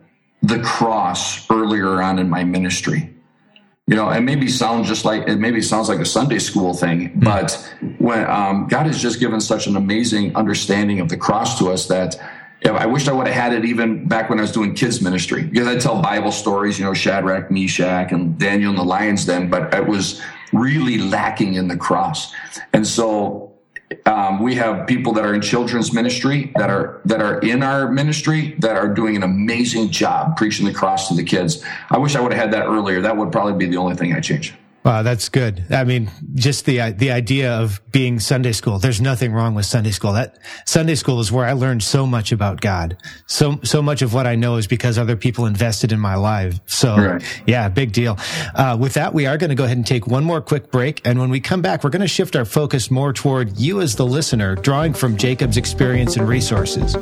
the cross earlier on in my ministry. You know, it maybe sounds just like it maybe sounds like a Sunday school thing, hmm. but when um, God has just given such an amazing understanding of the cross to us that I wish I would have had it even back when I was doing kids ministry because I tell Bible stories, you know, Shadrach, Meshach, and Daniel in the lion's den, but it was really lacking in the cross. And so um, we have people that are in children's ministry that are that are in our ministry that are doing an amazing job preaching the cross to the kids. I wish I would have had that earlier. That would probably be the only thing I change. Wow, that's good. I mean, just the the idea of being Sunday school. There's nothing wrong with Sunday school. That Sunday school is where I learned so much about God. So so much of what I know is because other people invested in my life. So right. yeah, big deal. Uh, with that, we are going to go ahead and take one more quick break, and when we come back, we're going to shift our focus more toward you as the listener, drawing from Jacob's experience and resources.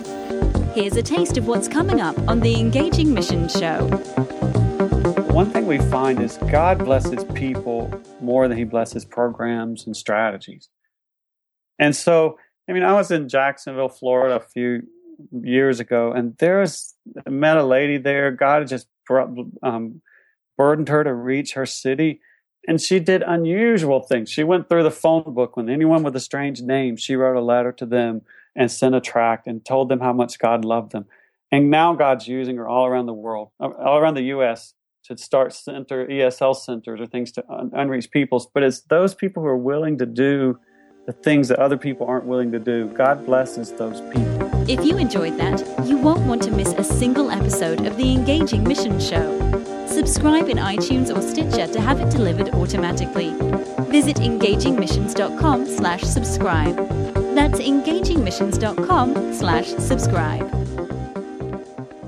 Here's a taste of what's coming up on the Engaging Mission Show one thing we find is God blesses people more than he blesses programs and strategies. And so, I mean, I was in Jacksonville, Florida a few years ago, and there was met a lady there. God just brought, um, burdened her to reach her city, and she did unusual things. She went through the phone book when anyone with a strange name, she wrote a letter to them and sent a tract and told them how much God loved them. And now God's using her all around the world, all around the U.S to start center ESL centers or things to un- unreached peoples. But it's those people who are willing to do the things that other people aren't willing to do. God blesses those people. If you enjoyed that, you won't want to miss a single episode of the Engaging Mission Show. Subscribe in iTunes or Stitcher to have it delivered automatically. Visit engagingmissions.com slash subscribe. That's engagingmissions.com slash subscribe.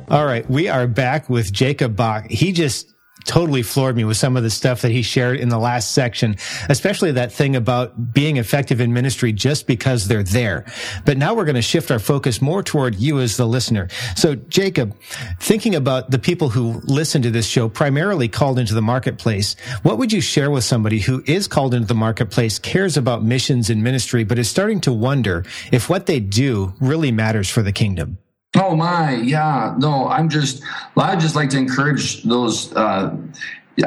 All right. We are back with Jacob Bock. He just totally floored me with some of the stuff that he shared in the last section, especially that thing about being effective in ministry just because they're there. But now we're going to shift our focus more toward you as the listener. So Jacob, thinking about the people who listen to this show, primarily called into the marketplace, what would you share with somebody who is called into the marketplace, cares about missions and ministry, but is starting to wonder if what they do really matters for the kingdom? Oh my, yeah. No, I'm just. I just like to encourage those. Uh,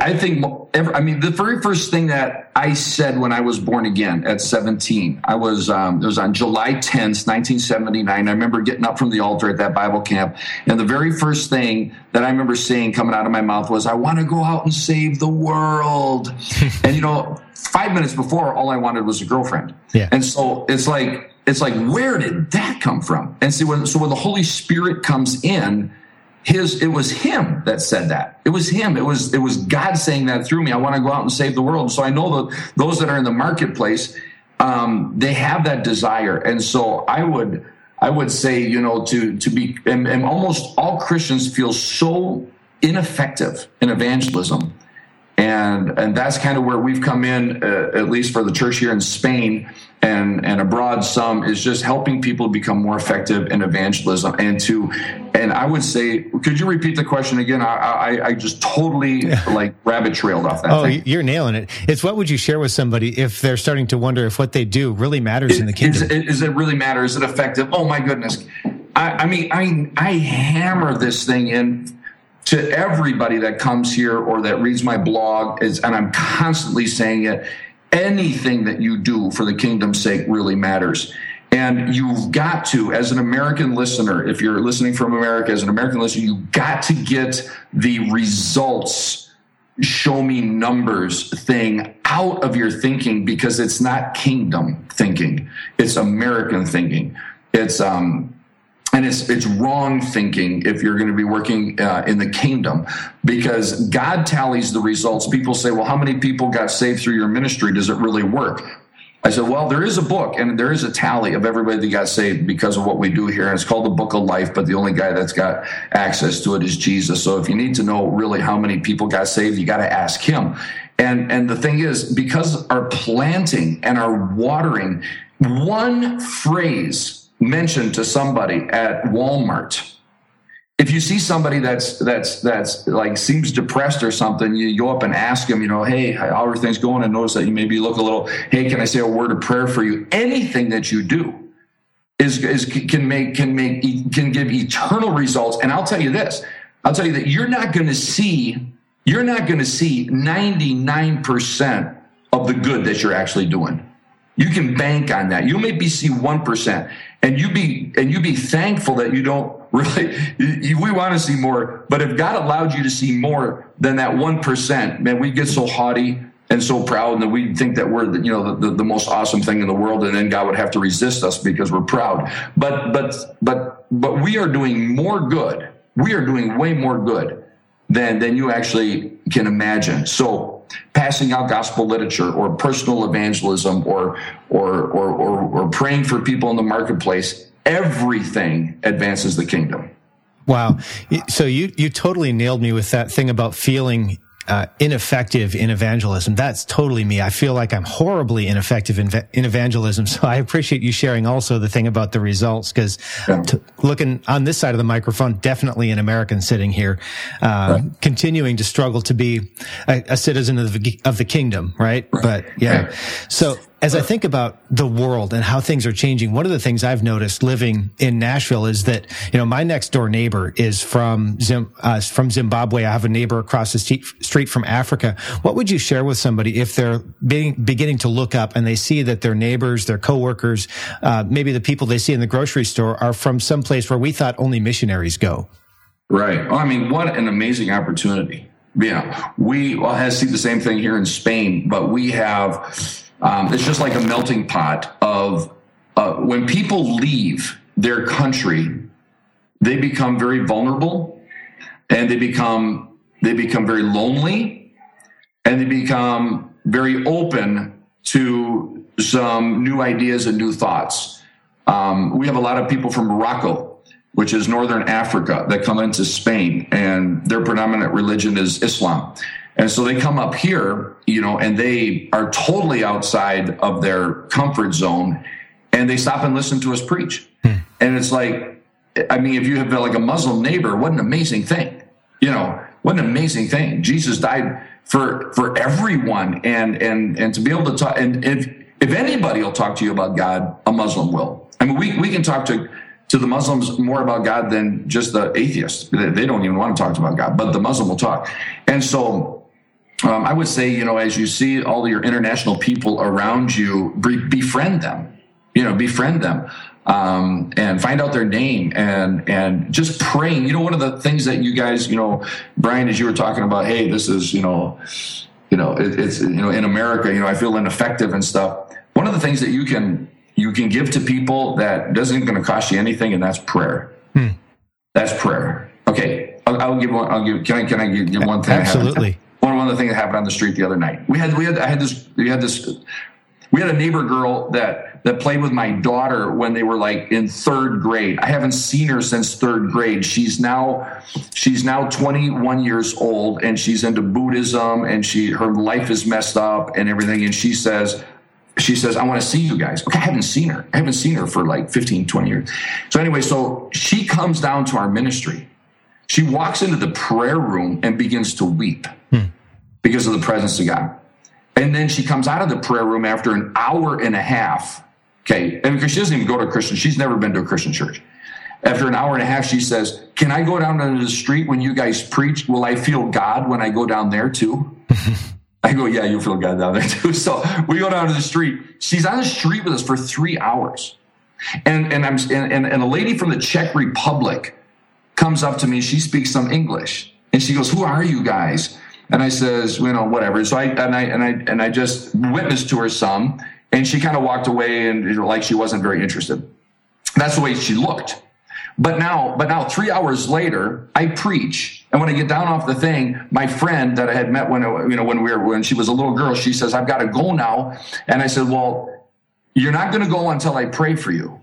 I think. Every, I mean, the very first thing that I said when I was born again at 17, I was. Um, it was on July 10th, 1979. I remember getting up from the altar at that Bible camp, and the very first thing that I remember saying coming out of my mouth was, "I want to go out and save the world." <laughs> and you know, five minutes before, all I wanted was a girlfriend. Yeah. And so it's like it's like where did that come from? And see when so when the holy spirit comes in his it was him that said that. It was him. It was it was god saying that through me. I want to go out and save the world. So i know that those that are in the marketplace um, they have that desire. And so i would i would say you know to to be and, and almost all christians feel so ineffective in evangelism and and that's kind of where we've come in, uh, at least for the church here in Spain and and abroad. Some is just helping people become more effective in evangelism and to, and I would say, could you repeat the question again? I I, I just totally like rabbit trailed off that. Oh, thing. you're nailing it. It's what would you share with somebody if they're starting to wonder if what they do really matters it, in the kingdom? Is, is it really matter? Is it effective? Oh my goodness. I, I mean, I I hammer this thing in to everybody that comes here or that reads my blog is, and I'm constantly saying it, anything that you do for the kingdom's sake really matters. And you've got to, as an American listener, if you're listening from America, as an American listener, you've got to get the results, show me numbers thing out of your thinking because it's not kingdom thinking. It's American thinking. It's, um, and it's it's wrong thinking if you're going to be working uh, in the kingdom because God tallies the results. People say, "Well, how many people got saved through your ministry? Does it really work?" I said, "Well, there is a book and there is a tally of everybody that got saved because of what we do here, and it's called the Book of Life. But the only guy that's got access to it is Jesus. So if you need to know really how many people got saved, you got to ask Him." And and the thing is, because our planting and our watering, one phrase mentioned to somebody at Walmart. If you see somebody that's that's that's like seems depressed or something, you go up and ask them, you know, hey, how are things going? And notice that you maybe look a little, hey, can I say a word of prayer for you? Anything that you do is, is can make can make can give eternal results. And I'll tell you this, I'll tell you that you're not going to see you're not going to see 99% of the good that you're actually doing. You can bank on that. You maybe see 1% and you be, and you be thankful that you don't <laughs> really, we want to see more, but if God allowed you to see more than that 1%, man, we get so haughty and so proud and we think that we're you know the, the, the, most awesome thing in the world and then god would have to resist us because we're proud. But but but but we are doing more good. We are doing way more good than than you actually can imagine. So passing out gospel literature or personal evangelism or, or, or, or, or praying for people in the marketplace, everything advances the kingdom. Wow. So you, you totally nailed me with that thing about feeling uh, ineffective in evangelism. That's totally me. I feel like I'm horribly ineffective in, in evangelism. <laughs> So I appreciate you sharing also the thing about the results because yeah. looking on this side of the microphone, definitely an American sitting here, uh, right. continuing to struggle to be a, a citizen of the, of the kingdom, right? right. But yeah. Right. So as I think about the world and how things are changing, one of the things I've noticed living in Nashville is that, you know, my next door neighbor is from Zim, uh, from Zimbabwe. I have a neighbor across the street from Africa. What would you share with somebody if they're being, beginning to look up and they see that their neighbors, their coworkers, uh, maybe the people they see in the grocery store are from some place where we thought only missionaries go? Right. I mean, what an amazing opportunity. Yeah. We well, I see the same thing here in Spain, but we have, um, it's just like a melting pot of uh, when people leave their country, they become very vulnerable, and they become they become very lonely, and they become very open to some new ideas and new thoughts. Um, we have a lot of people from Morocco, which is northern Africa, that come into Spain, and their predominant religion is Islam. And so they come up here, you know, and they are totally outside of their comfort zone and they stop and listen to us preach. Hmm. And it's like, I mean, if you have like a Muslim neighbor, what an amazing thing, you know, what an amazing thing. Jesus died for, for everyone. And, and, and to be able to talk, and if, if anybody will talk to you about God, a Muslim will. I mean, we, we can talk to, to the Muslims more about God than just the atheists. They don't even want to talk about God, but the Muslim will talk. And so um, I would say, you know, as you see all your international people around you, befriend them. You know, befriend them um, and find out their name and and just praying. You know, one of the things that you guys, you know, Brian, as you were talking about, hey, this is, you know, you know, it, it's you know, in America, you know, I feel ineffective and stuff. One of the things that you can you can give to people that doesn't going to cost you anything, and that's prayer. Hmm. That's prayer. Okay, I'll, I'll, give one. I'll give. Can I? Can I give, give one thing? Absolutely the things that happened on the street the other night. We had we had I had this we had this we had a neighbor girl that that that played with my daughter when they were like in third grade. I haven't seen her since third grade. She's now she's now 21 years old and she's into Buddhism and she her life is messed up and everything. And she says, she says, I want to see you guys. Okay, I haven't seen her. I haven't seen her for like 15, 20 years. So anyway, so she comes down to our ministry. She walks into the prayer room and begins to weep hmm. Because of the presence of God. And then she comes out of the prayer room after an hour and a half. Okay. And because she doesn't even go to a Christian, she's never been to a Christian church. After an hour and a half, she says, Can I go down to the street when you guys preach? Will I feel God when I go down there too? <laughs> I go, yeah, you feel God down there too. <laughs> So we go down to the street. She's on the street with us for three hours. And, and I'm, and, and a lady from the Czech Republic comes up to me. She speaks some English and she goes, who are you guys? And I says, you know, whatever. So I, and I, and I, and I just witnessed to her some and she kind of walked away and like she wasn't very interested. That's the way she looked. But now, but now three hours later, I preach. And when I get down off the thing, my friend that I had met when, you know, when we were, when she was a little girl, she says, I've got to go now. And I said, well, you're not going to go until I pray for you.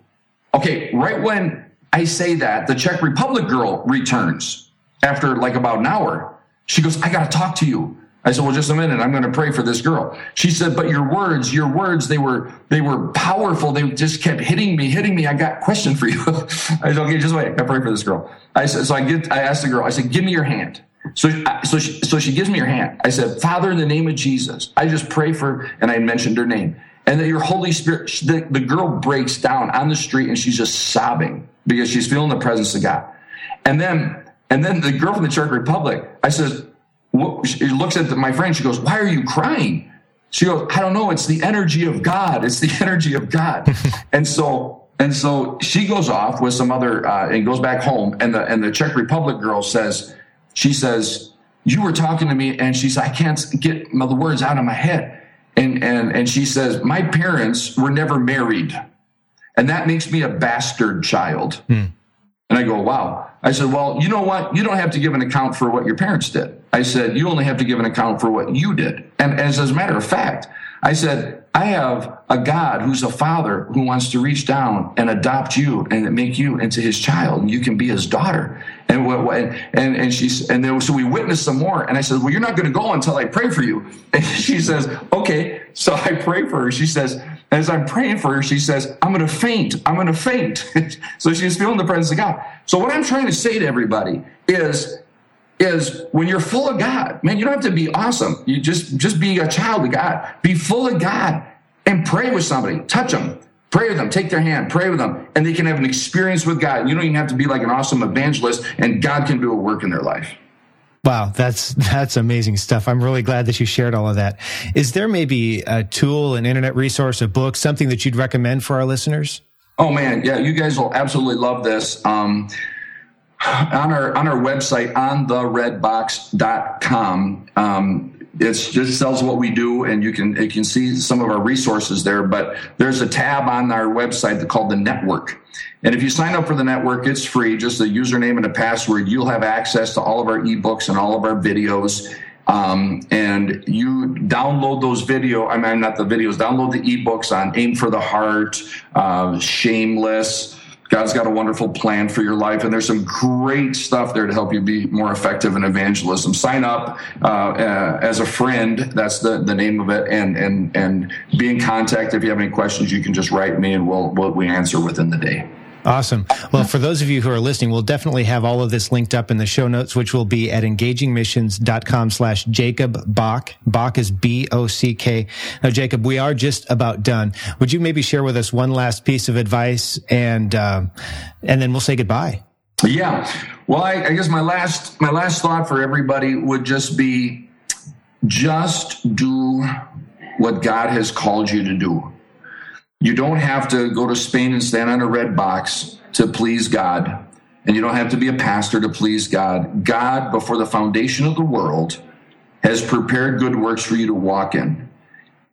Okay. Right when I say that, the Czech Republic girl returns after like about an hour. She goes, I got to talk to you. I said, well, just a minute. I'm going to pray for this girl. She said, but your words, your words, they were, they were powerful. They just kept hitting me, hitting me. I got a question for you. <laughs> I said, okay, just wait. I pray for this girl. I said, so I get, I asked the girl, I said, give me your hand. So, so she, so she gives me her hand. I said, Father, in the name of Jesus, I just pray for, and I mentioned her name and that your Holy Spirit, the, the girl breaks down on the street and she's just sobbing because she's feeling the presence of God. And then, and then the girl from the Czech Republic, I said, she looks at my friend. She goes, "Why are you crying?" She goes, "I don't know. It's the energy of God. It's the <laughs> energy of God." <laughs> and so and so she goes off with some other uh, and goes back home. And the and the Czech Republic girl says, she says, "You were talking to me," and she says, "I can't get the words out of my head." And and and she says, "My parents were never married, and that makes me a bastard child." Hmm. And I go, "Wow." I said, "Well, you know what? You don't have to give an account for what your parents did." I said, you only have to give an account for what you did. And as, as a matter of fact, I said, I have a God who's a father who wants to reach down and adopt you and make you into his child. and You can be his daughter. And what, and, and she's, and then, so we witnessed some more. And I said, well, you're not going to go until I pray for you. And <laughs> she says, okay. So I pray for her. She says, as I'm praying for her, she says, I'm going to faint. I'm going to faint. <laughs> so she's feeling the presence of God. So what I'm trying to say to everybody is is when you're full of God, man, you don't have to be awesome. You just, just be a child of God. Be full of God and pray with somebody. Touch them. Pray with them. Take their hand. Pray with them. And they can have an experience with God. You don't even have to be like an awesome evangelist and God can do a work in their life. Wow, that's that's amazing stuff. I'm really glad that you shared all of that. Is there maybe a tool, an internet resource, a book, something that you'd recommend for our listeners? Oh man, yeah, you guys will absolutely love this. Um, on our on our website on theredbox.com um, it just tells what we do and you can you can see some of our resources there but there's a tab on our website called the network. And if you sign up for the network it's free. Just a username and a password you'll have access to all of our ebooks and all of our videos. Um, and you download those video i mean not the videos download the ebooks on aim for the heart uh, shameless God's got a wonderful plan for your life, and there's some great stuff there to help you be more effective in evangelism. Sign up uh, uh, as a friend. That's the, the name of it, and and and be in contact if you have any questions. You can just write me, and we'll, we'll we answer within the day. Awesome. Well, for those of you who are listening, we'll definitely have all of this linked up in the show notes, which will be at engagingmissions.com slash Jacob Bock. Bock is B-O-C-K. Now, Jacob, we are just about done. Would you maybe share with us one last piece of advice and, uh, and then we'll say goodbye? Yeah. Well, I, I guess my last, my last thought for everybody would just be just do what God has called you to do you don't have to go to Spain and stand on a red box to please God. And you don't have to be a pastor to please God. God, before the foundation of the world, has prepared good works for you to walk in.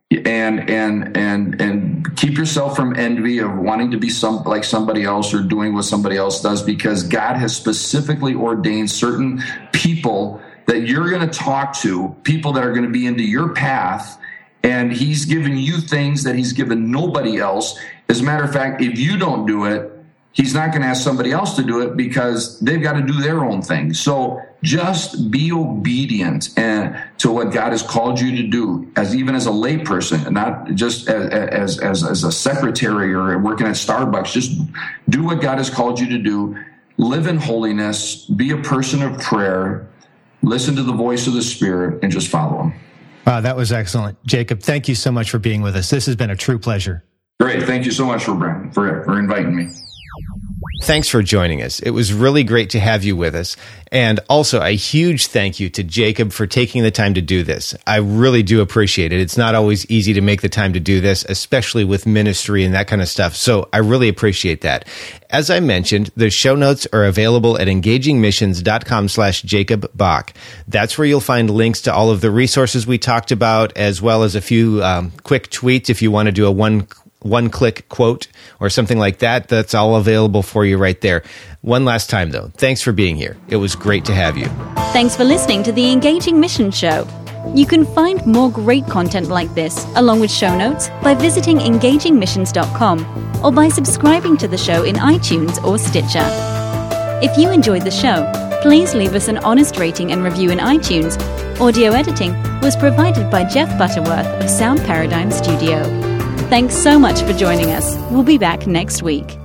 And and and and keep yourself from envy of wanting to be some like somebody else or doing what somebody else does because God has specifically ordained certain people that you're going to talk to, people that are going to be into your path and he's given you things that he's given nobody else. As a matter of fact, if you don't do it, he's not going to ask somebody else to do it because they've got to do their own thing. So just be obedient and to what God has called you to do as even as a layperson not just as, as, as a secretary or working at Starbucks. Just do what God has called you to do. Live in holiness, be a person of prayer, listen to the voice of the Spirit, and just follow Him. Wow, that was excellent. Jacob, thank you so much for being with us. This has been a true pleasure. Great. Thank you so much for, for, for inviting me. Thanks for joining us. It was really great to have you with us. And also a huge thank you to Jacob for taking the time to do this. I really do appreciate it. It's not always easy to make the time to do this, especially with ministry and that kind of stuff. So I really appreciate that. As I mentioned, the show notes are available at engagingmissions.com slash Jacob Bock. That's where you'll find links to all of the resources we talked about, as well as a few um, quick tweets if you want to do a one one click quote or something like that, that's all available for you right there. One last time, though, thanks for being here. It was great to have you. Thanks for listening to the Engaging Mission Show. You can find more great content like this, along with show notes, by visiting engagingmissions.com or by subscribing to the show in iTunes or Stitcher. If you enjoyed the show, please leave us an honest rating and review in iTunes. Audio editing was provided by Jeff Butterworth of Sound Paradigm Studio. Thanks so much for joining us. We'll be back next week.